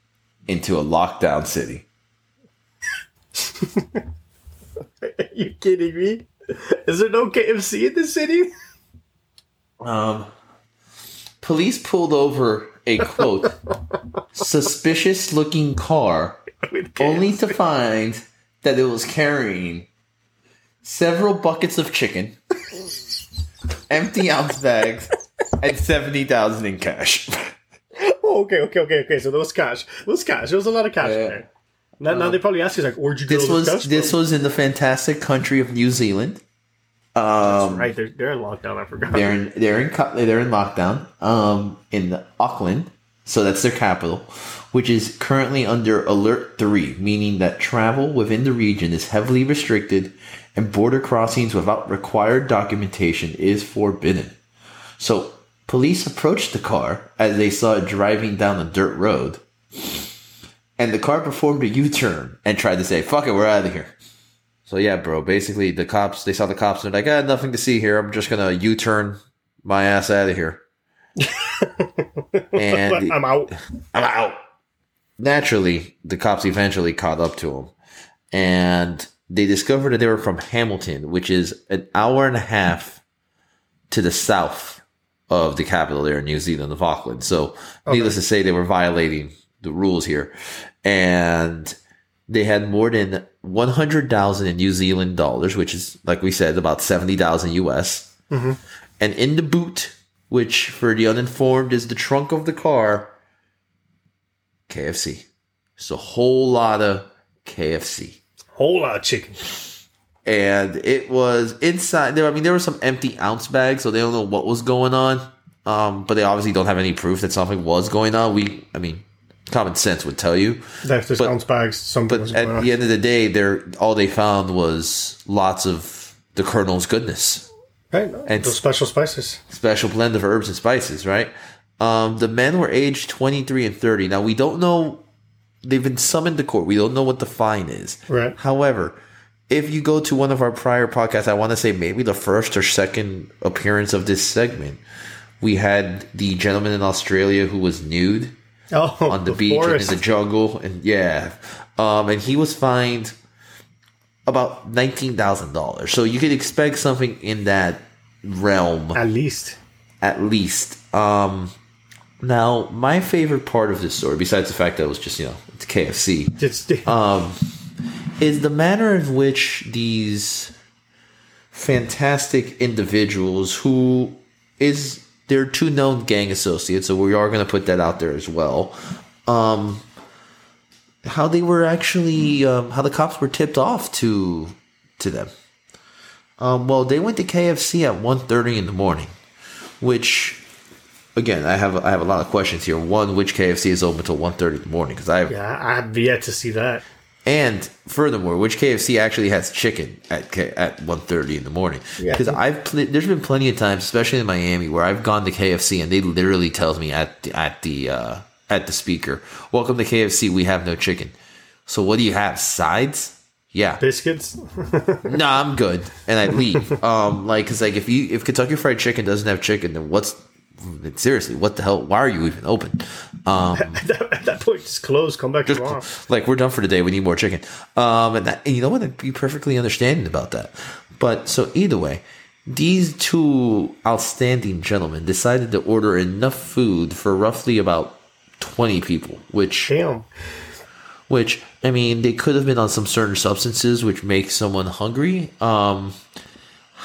into a lockdown city. Are you kidding me? Is there no KFC in the city? Um, police pulled over a quote suspicious looking car only to find that it was carrying several buckets of chicken, empty ounce bags, and seventy thousand in cash. Oh, okay, okay, okay, okay. So those cash, those cash. There was a lot of cash Yeah. in there. Now, now they probably ask you like, "Where'd you This all this was this from?" was in the fantastic country of New Zealand. Um, right. They're they're in lockdown. I forgot. They're in they're in they're in lockdown um, in Auckland, so that's their capital, which is currently under alert three, meaning that travel within the region is heavily restricted, and border crossings without required documentation is forbidden. So police approached the car as they saw it driving down a dirt road, and the car performed a U-turn and tried to say, "Fuck it, we're out of here." So yeah, bro. Basically, the cops they saw the cops and they're like, "I had nothing to see here. I'm just gonna U-turn my ass out of here." and I'm out. I'm out. Naturally, the cops eventually caught up to him, and they discovered that they were from Hamilton, which is an hour and a half to the south of the capital there in New Zealand of Auckland. So, needless to say, they were violating the rules here, and they had more than one hundred thousand in New Zealand dollars, which is like we said, about seventy thousand US. And in the boot, which for the uninformed is the trunk of the car, KFC. It's a whole lot of KFC. Whole lot of chicken. And it was inside there. I mean, there were some empty ounce bags, so they don't know what was going on. Um, but they obviously don't have any proof that something was going on. We, I mean, common sense would tell you. That's just But- ounce bags. Something But at the end of the day, they're all they found was lots of the Colonel's goodness. Right, and- those special spices. special blend of herbs and spices, right? Um, the men were aged 23 and 30. Now, we don't know, they've been summoned to court. We don't know what the fine is. Right. However, if you go to one of our prior podcasts, I want to say maybe the first or second appearance of this segment, we had the gentleman in Australia who was nude Oh, on the, beach and in the jungle, and yeah, um, and he was fined about nineteen thousand dollars. So you could expect something in that realm At least. at least. Um, now, my favorite part of this story, besides the fact that it was just you know it's KFC, um, is the manner in which these fantastic individuals, who is they're two known gang associates, so we are going to put that out there as well. Um, how they were actually, um, how the cops were tipped off to to them. Um, well, they went to KFC at 1.30 in the morning, which, again, I have I have a lot of questions here. One, which KFC is open until 1.30 in the morning? Because I have Yeah, I have yet to see that. And furthermore, which KFC actually has chicken at K- at 1.30 in the morning? Yeah. Because I've pl- there's been plenty of times, especially in Miami, where I've gone to KFC and they literally tells me at the, at the uh, at the speaker, "Welcome to KFC. We have no chicken." So what do you have? Sides? Yeah. Biscuits. no, I'm good, and I leave. um, like, cause like if you if Kentucky Fried Chicken doesn't have chicken, then what's seriously what the hell? Why are you even open? Um, at, that, at that point, just close. Come back tomorrow. like we're done for today. We need more chicken. Um, and, that, and you know what? I'd be perfectly understanding about that. But so either way, these two outstanding gentlemen decided to order enough food for roughly about twenty people, which Damn. which I mean they could have been on some certain substances which make someone hungry. Um,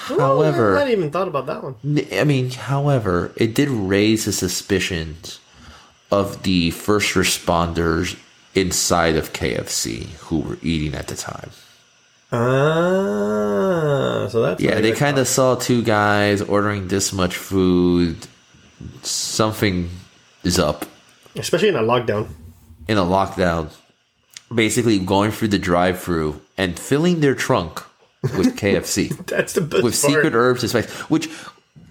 however, I hadn't even thought about that one. I mean, however, it did raise the suspicions of the first responders inside of KFC who were eating at the time. Ah, so that's Yeah, they kind of saw two guys ordering this much food. Something is up especially in a lockdown. in a lockdown. Basically, going through the drive-through and filling their trunk with KFC. That's the best with part. secret herbs and spice, which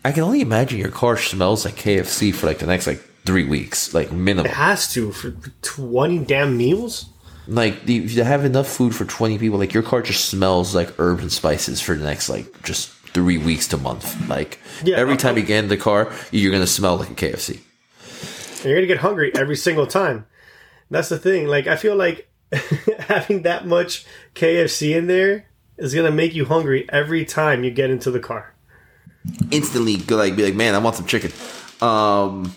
I can only imagine your car smells like KFC for like the next like three weeks, like minimum. It has to for twenty damn meals. Like if you have enough food for twenty people, like your car just smells like herbs and spices for the next like just three weeks to month. Like Yeah, every uh, time you get in the car, you're gonna smell like a KFC. And you're gonna get hungry every single time. That's the thing. Like I feel like having that much KFC in there is gonna make you hungry every time you get into the car. Instantly, go like be like, man, I want some chicken. Um.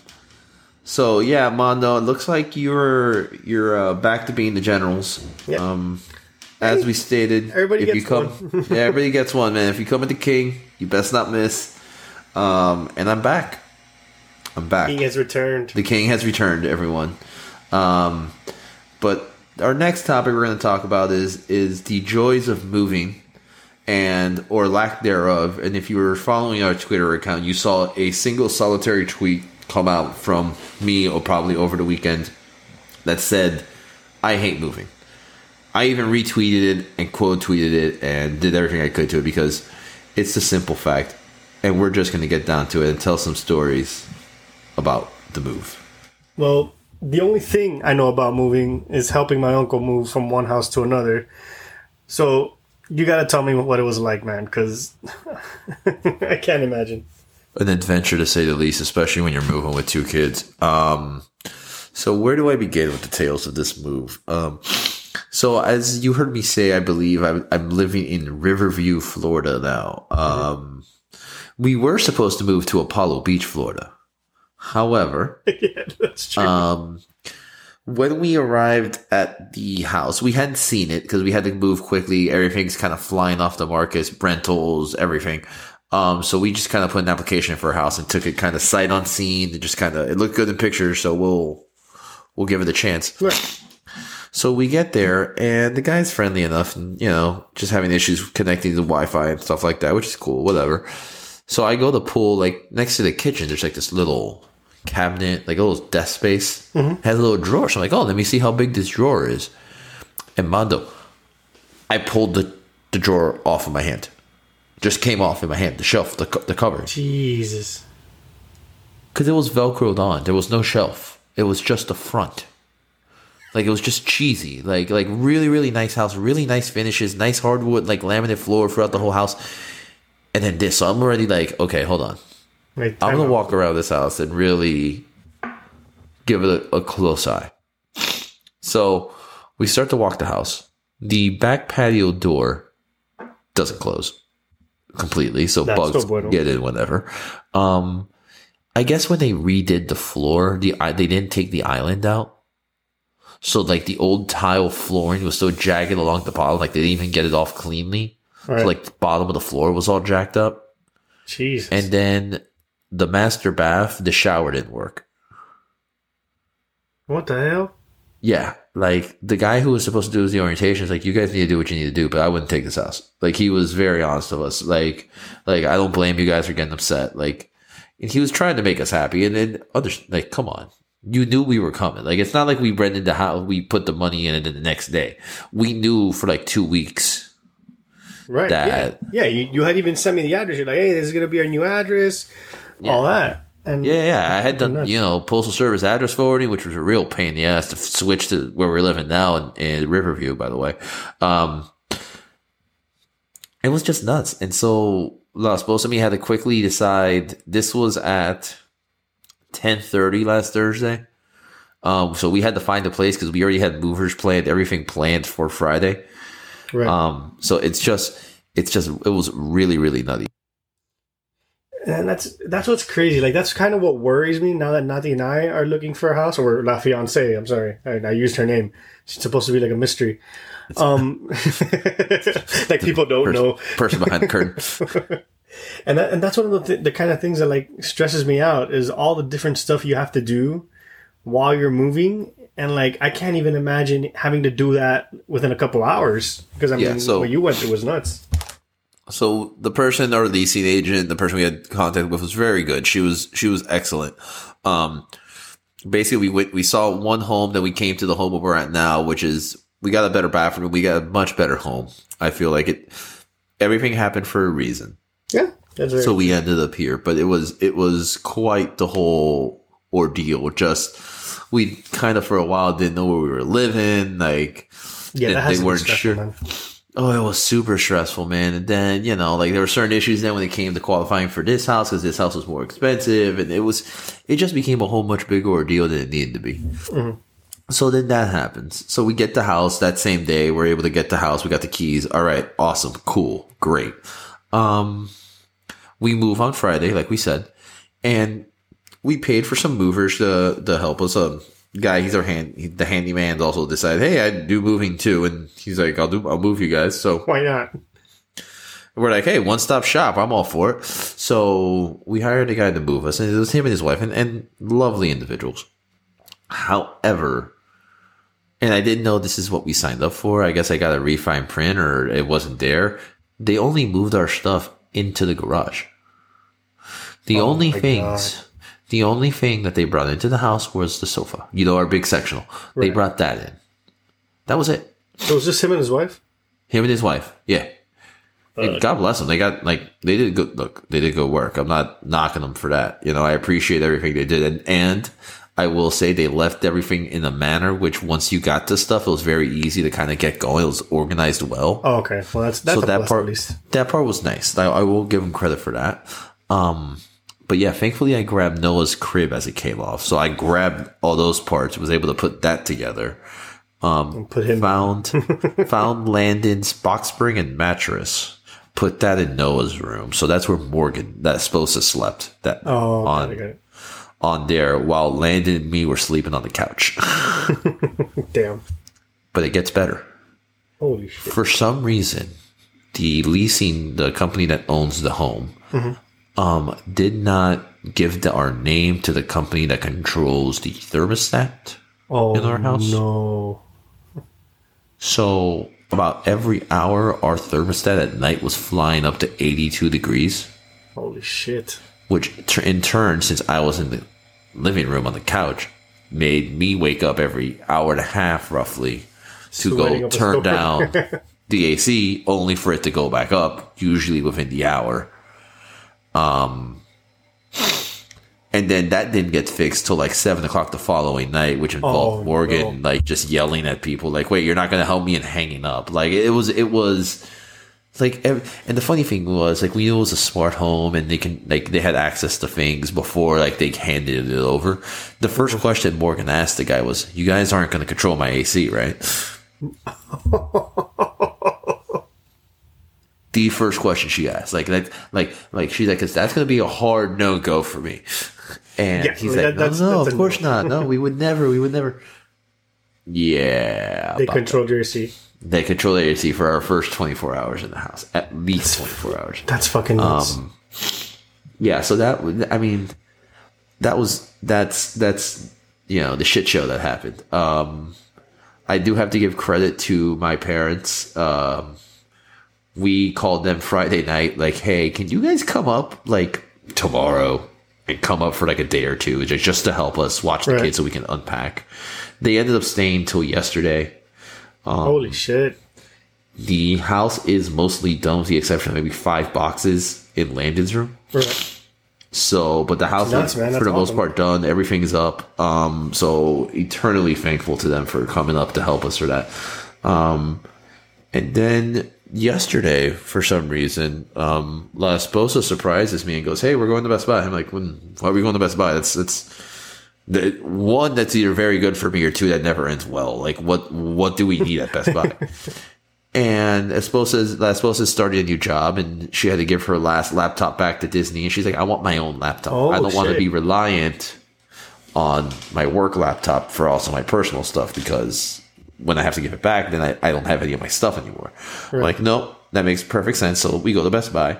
So yeah, Mondo, it looks like you're you're uh, back to being the generals. Yeah. Um, as we stated, Everybody if you gets come, one. yeah, everybody gets one, man. If you come with the king, you best not miss. Um, and I'm back. I'm back. King has returned. The king has returned, everyone. Um, but our next topic we're going to talk about is is the joys of moving and or lack thereof. And if you were following our Twitter account, you saw a single solitary tweet come out from me or probably over the weekend that said, "I hate moving." I even retweeted it and quote tweeted it and did everything I could to it because it's a simple fact, and we're just going to get down to it and tell some stories about the move. Well, the only thing I know about moving is helping my uncle move from one house to another. So you gotta tell me what it was like, man, because I can't imagine. An adventure to say the least, especially when you're moving with two kids. Um, so where do I begin with the tales of this move? Um, so as you heard me say, I believe I'm, I'm living in Riverview, Florida now. Um, we were supposed to move to Apollo Beach, Florida. However, yeah, that's true. um, when we arrived at the house, we hadn't seen it because we had to move quickly. Everything's kind of flying off the market, rentals, everything. Um, so we just kind of put an application for a house and took it kind of sight unseen. It just kind of it looked good in pictures, so we'll we'll give it a chance. Right. So we get there, and the guy's friendly enough, and you know, just having issues connecting to Wi-Fi and stuff like that, which is cool, whatever. So I go to the pool, like next to the kitchen, there's like this little cabinet, like a little desk space, mm-hmm. has a little drawer. So I'm like, oh, let me see how big this drawer is. And Mondo, I pulled the, the drawer off of my hand, just came off in my hand, the shelf, the the cover, Jesus. because it was velcroed on. There was no shelf. It was just the front. Like it was just cheesy. Like like really really nice house, really nice finishes, nice hardwood like laminate floor throughout the whole house. And then this, so I'm already like, okay, hold on. Wait, I'm gonna out. walk around this house and really give it a, a close eye. So we start to walk the house. The back patio door doesn't close completely, so That's bugs so get in whenever. Um, I guess when they redid the floor, the they didn't take the island out. So like the old tile flooring was so jagged along the bottom, like they didn't even get it off cleanly. Right. So like the bottom of the floor was all jacked up. Jesus. And then the master bath, the shower didn't work. What the hell? Yeah, like the guy who was supposed to do the orientation is like, you guys need to do what you need to do, but I wouldn't take this house. Like he was very honest with us. Like, like I don't blame you guys for getting upset. Like, and he was trying to make us happy. And then others, like, come on, you knew we were coming. Like, it's not like we rented the house, we put the money in it the next day. We knew for like two weeks. Right. That- yeah. Yeah. You, you had even sent me the address. You're like, hey, this is gonna be our new address. All that. And Yeah, yeah. I had done, you know, postal service address forwarding, which was a real pain in the ass to switch to where we're living now in, in Riverview, by the way. Um, it was just nuts. And so of me had to quickly decide this was at 1030 last Thursday. Um, so we had to find a place because we already had movers planned, everything planned for Friday. right. Um, so it's just, it's just, it was really, really nutty. And that's that's what's crazy. Like that's kind of what worries me now that Nati and I are looking for a house, or La Fiance. I'm sorry, I, I used her name. She's supposed to be like a mystery. Um, like people don't know. Person behind the curtain. and that, and that's one of the th- the kind of things that like stresses me out is all the different stuff you have to do while you're moving and like I can't even imagine having to do that within a couple hours because I mean Yeah, so- what you went through was nuts. So the person, our leasing agent, the person we had contact with was very good. She was she was excellent. Um, basically, we went, we saw one home, then we came to the home where we're at now, which is we got a better bathroom, we got a much better home. I feel like it. Everything happened for a reason, Yeah, that's very, so we ended up here. But it was it was quite the whole ordeal. Just we kind of for a while didn't know where we were living, like yeah. That they to weren't sure. man. Oh, it was super stressful, man. And then, you know, like there were certain issues then when it came to qualifying for this house because this house was more expensive. And it was, it just became a whole much bigger ordeal than it needed to be. So then that happens. So we get the house that same day. We're able to get the house. We got the keys. All right. Awesome. Cool. Great. Um, we move on Friday, like we said, and we paid for some movers to, to help us. Um, guy, he's our hand, he- the handyman also decided, Hey, I do moving too. And he's like, I'll do, I'll move you guys. So Why not? we're like, Hey, one stop shop. I'm all for it. So we hired a guy to move us and it was him and his wife and, and lovely individuals. However, and I didn't know this is what we signed up for. I guess I got a refine print or it wasn't there. They only moved our stuff into the garage. The oh only Oh my things, the only thing that they brought into the house was the sofa. You know, our big sectional. They brought that in. That was it. So it was just him and his wife. Him and his wife. Yeah. Uh, God bless them. They got like they did good. Look, they did good work. I'm not knocking them for that. You know, I appreciate everything they did, and and I will say they left everything in a manner which once you got this stuff, it was very easy to kind of get going. It was organized well. Oh, okay. Well, that's that's so that plus part, at least. that part was nice. I, I will give them credit for that. Um, but yeah, thankfully I grabbed Noah's crib as it came off. So I grabbed all those parts, was able to put that together. Um, and put him. Found found Landon's box spring and mattress. Put that in Noah's room. So that's where Morgan that's supposed to slept. That Oh, on got it. on there while Landon and me were sleeping on the couch. Damn. but it gets better. Holy shit. for some reason, the leasing the company that owns the home mm-hmm. Um did not give the, our name to the company that controls the thermostat. Oh in our house? no. So about every hour, our thermostat at night was flying up to 82 degrees, Holy shit. which in turn, since I was in the living room on the couch, made me wake up every hour and a half roughly to Sweating go turn down the AC, only for it to go back up, usually within the hour. Um, and then that didn't get fixed till like seven o'clock the following night, which involved Oh, Morgan like just yelling at people, like, "Wait, you're not going to help me?" and hanging up. Like it was, it was like, and the funny thing was, like, we knew it was a smart home, and they can like they had access to things before like they handed it over. The first question Morgan asked the guy was, "You guys aren't going to control my AC, right?" the first question she asked, like, like, like, like, she's like, "'Cause that's going to be a hard no go for me." And Yeah, he's that- like, "No, no, of course no." not. No, we would never. We would never." Yeah, They controlled your AC. they control the AC for our first 24 hours in the house, at least 24 hours. That's fucking nuts. Um, yeah, so that I mean, that was that's that's you know the shit show that happened. Um, I do have to give credit to my parents. Um, we called them Friday night, like, hey, can you guys come up like tomorrow and come up for like a day or two just just to help us watch the Right. kids so we can unpack. They ended up staying till yesterday. Um, Holy shit! The house is mostly done with the exception of maybe five boxes in Landon's room. Right. So, but the house Nuts, is man. for the most part done. Everything's up. Um, so eternally thankful to them for coming up to help us for that. Um, and then yesterday, for some reason, um, La Esposa surprises me and goes, "Hey, we're going to Best Buy." I'm like, when, "Why are we going to Best Buy?" That's that's the one that's either very good for me or two that never ends well. Like, what what do we need at Best Buy? And Esposa, La Esposa started a new job and she had to give her last laptop back to Disney. And she's like, I want my own laptop. Oh, I don't want to be reliant on my work laptop for also my personal stuff because when I have to give it back, then I, I don't have any of my stuff anymore. I'm like, nope, that makes perfect sense. So we go to Best Buy.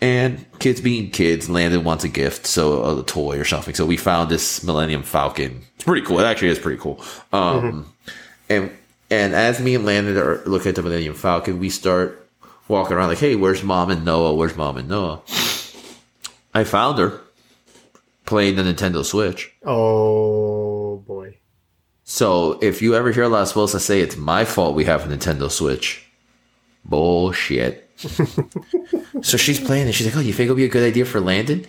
And kids being kids, Landon wants a gift, so a toy or something. So we found this Millennium Falcon. It's pretty cool. It actually is pretty cool. Um, and and as me and Landon are looking at the Millennium Falcon, we start walking around like, "Hey, where's Mom and Noah? Where's Mom and Noah?" I found her playing the Nintendo Switch. Oh boy. So if you ever hear La Esposa say it's my fault we have a Nintendo Switch, bullshit. so she's playing it. She's like, "Oh, you think it'll be a good idea for Landon?"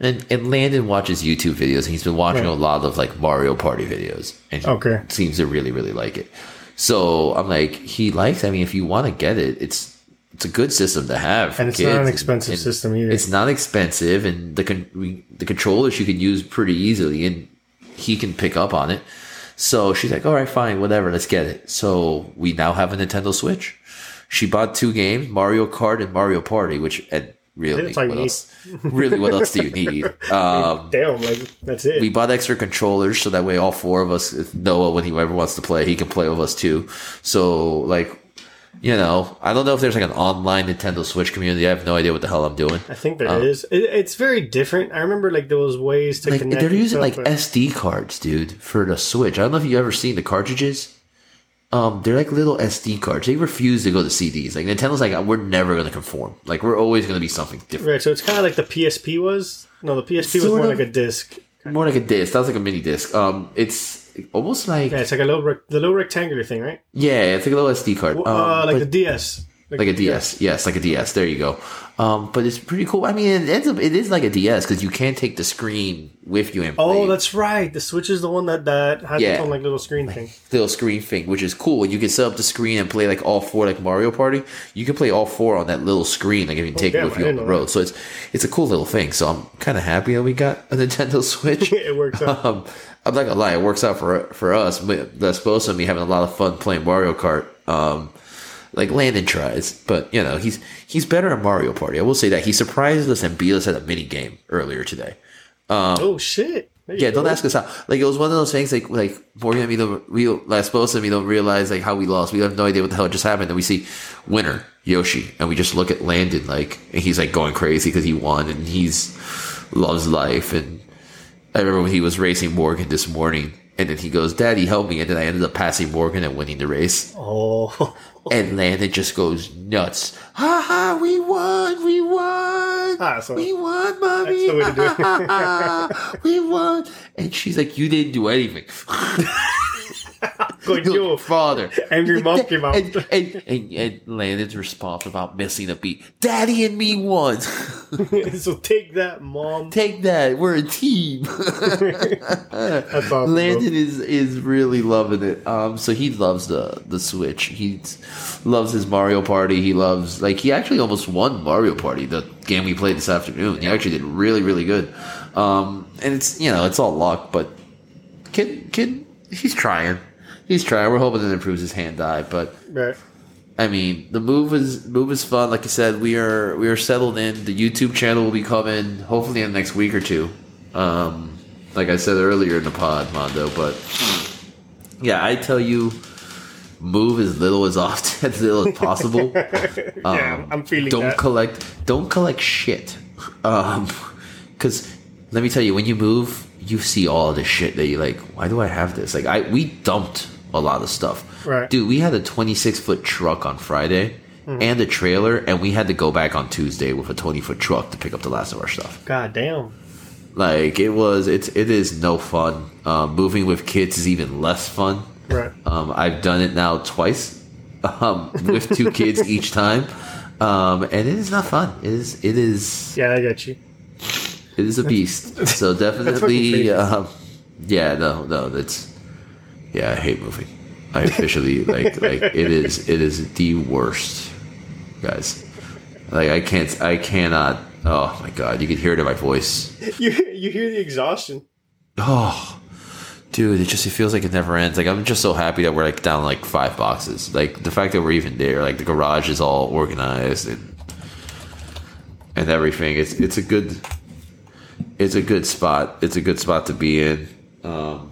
And and Landon watches YouTube videos, and he's been watching a lot of like Mario Party videos, and he Okay. seems to really really like it. So I'm like, he likes. I mean, if you want to get it, it's it's a good system to have, And it's not an kids. expensive system either. It's not expensive, and the con- the controllers you can use pretty easily, and he can pick up on it. So she's like, "All right, fine, whatever, let's get it." So we now have a Nintendo Switch. She bought two games, Mario Kart and Mario Party, which and really, That's all you what else? really, what else do you need? Um, Damn, like that's it. we bought extra controllers so that way all four of us, Noah, when he ever wants to play, he can play with us too. So like, you know, I don't know if there's like an online Nintendo Switch community. I have no idea what the hell I'm doing. I think there is. It, it's very different. I remember like there was ways to Like connect. they're using like but- SD cards, dude, for the Switch. I don't know if you ever seen the cartridges. Um, they're like little SD cards. They refuse to go to CDs. Like Nintendo's like, we're never going to conform. Like we're always going to be something different. right. So it's kind of like the PSP was. No, the PSP was more of. like a disc. More like a disc. That was like a mini disc. Um, it's almost like Yeah, it's like a little rec- the little rectangular thing, right? Yeah, it's like a little SD card. Um, uh, like but- the DS. like a DS. Yes, like a DS. There you go. Um, but it's pretty cool. I mean, it ends up it is like a DS because you can take the screen with you and play Oh, that's right. The Switch is the one that that has Yeah. its own like little screen thing. the little screen thing, which is cool. You can set up the screen and play like all four, like Mario Party. You can play all four on that little screen. Like if you take damn, it with you on the road. So it's it's a cool little thing. So I'm kind of happy that we got a Nintendo Switch. it works out. um, I'm not gonna lie, it works out for for us. That's supposed to be having a lot of fun playing Mario Kart. Um, like Landon tries, but you know he's he's better at Mario Party. I will say that he surprised us and beat us at a mini game earlier today. oh shit. Yeah, don't ask us how. Like it was one of those things. Like like Morgan and me don't real. Like supposed to me don't realize like how we lost. We have no idea what the hell just happened. And we see winner Yoshi, and we just look at Landon like, and he's like going crazy because he won, and he's loves life. And I remember when he was racing Morgan this morning, and then he goes, "Daddy, help me!" And then I ended up passing Morgan and winning the race. Oh, And Landon just goes nuts. Ha ha! We won! We won! Ah, so- we won, mommy! That's the way to do it. we won! And she's like, "You didn't do anything." good Your yo. father. Angry mom came out. And, and, and, and Landon's response about missing a beat. Daddy and me won. so take that, mom. Take that. We're a team. Awesome. bro. Landon is is really loving it. Um, so he loves the the Switch. He loves his Mario Party. He loves like he actually almost won Mario Party, the game we played this afternoon. He actually did really really good. Um, and it's you know it's all luck, but kid kid he's trying. He's trying. We're hoping it improves his hand eye, but Right. I mean, the move is move is fun. Like I said, we are we are settled in. The YouTube channel will be coming hopefully in the next week or two. Um, like I said earlier in the pod, Mondo. But yeah, I tell you, move as little as often as little as possible. Yeah, I'm feeling Um, don't that. collect don't collect shit. Um, because let me tell you, when you move, you see all the shit that you like. Why do I have this? Like, I we dumped a lot of stuff. Right. dude. We had a 26 foot truck on Friday. And a trailer, and we had to go back on Tuesday with a 20 foot truck to pick up the last of our stuff. God damn. Like it was, it's it is no fun. Um, moving with kids is even less fun. Right. Um, I've done it now twice um, with two kids each time, um, and it is not fun. It is it is Yeah, I get you. it is a beast. So definitely, um, yeah, no, no, that's yeah. I hate moving. I officially like like it is it is the worst, guys. Like I can't I cannot. Oh my god, you can hear it in my voice. You you hear the exhaustion. Oh, dude, it just it feels like it never ends. Like I'm just so happy that we're like down like five boxes. Like the fact that we're even there, like the garage is all organized and and everything. It's it's a good it's a good spot. It's a good spot to be in. Um,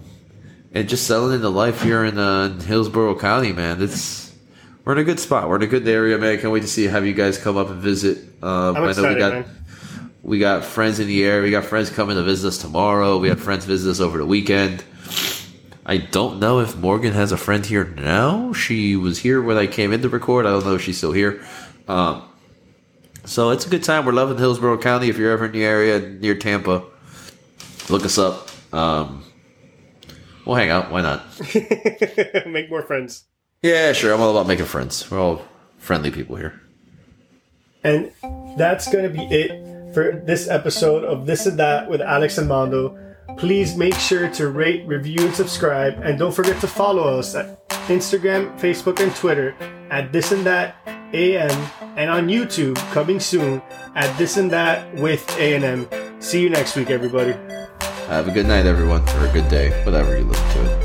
and just settling into life here in, uh, in Hillsborough County, man. It's we're in a good spot. We're in a good area, man. I can't wait to see have you guys come up and visit. Um, I'm I know excited, we got man. we got friends in the area. We got friends coming to visit us tomorrow. We have friends visit us over the weekend. I don't know if Morgan has a friend here now. She was here when I came in to record. I don't know if she's still here. Um, so it's a good time. We're loving Hillsborough County. If you're ever in the area near Tampa, look us up. Um, we'll hang out. Why not? Make more friends. Yeah, sure. I'm all about making friends. We're all friendly people here. And that's going to be it for this episode of This and That with Alex and Mondo. Please make sure to rate, review, and subscribe. And don't forget to follow us at Instagram, Facebook, and Twitter at This and That AM and on YouTube coming soon at This and That with A&M. See you next week, everybody. Have a good night, everyone, or a good day, whatever you listen to it.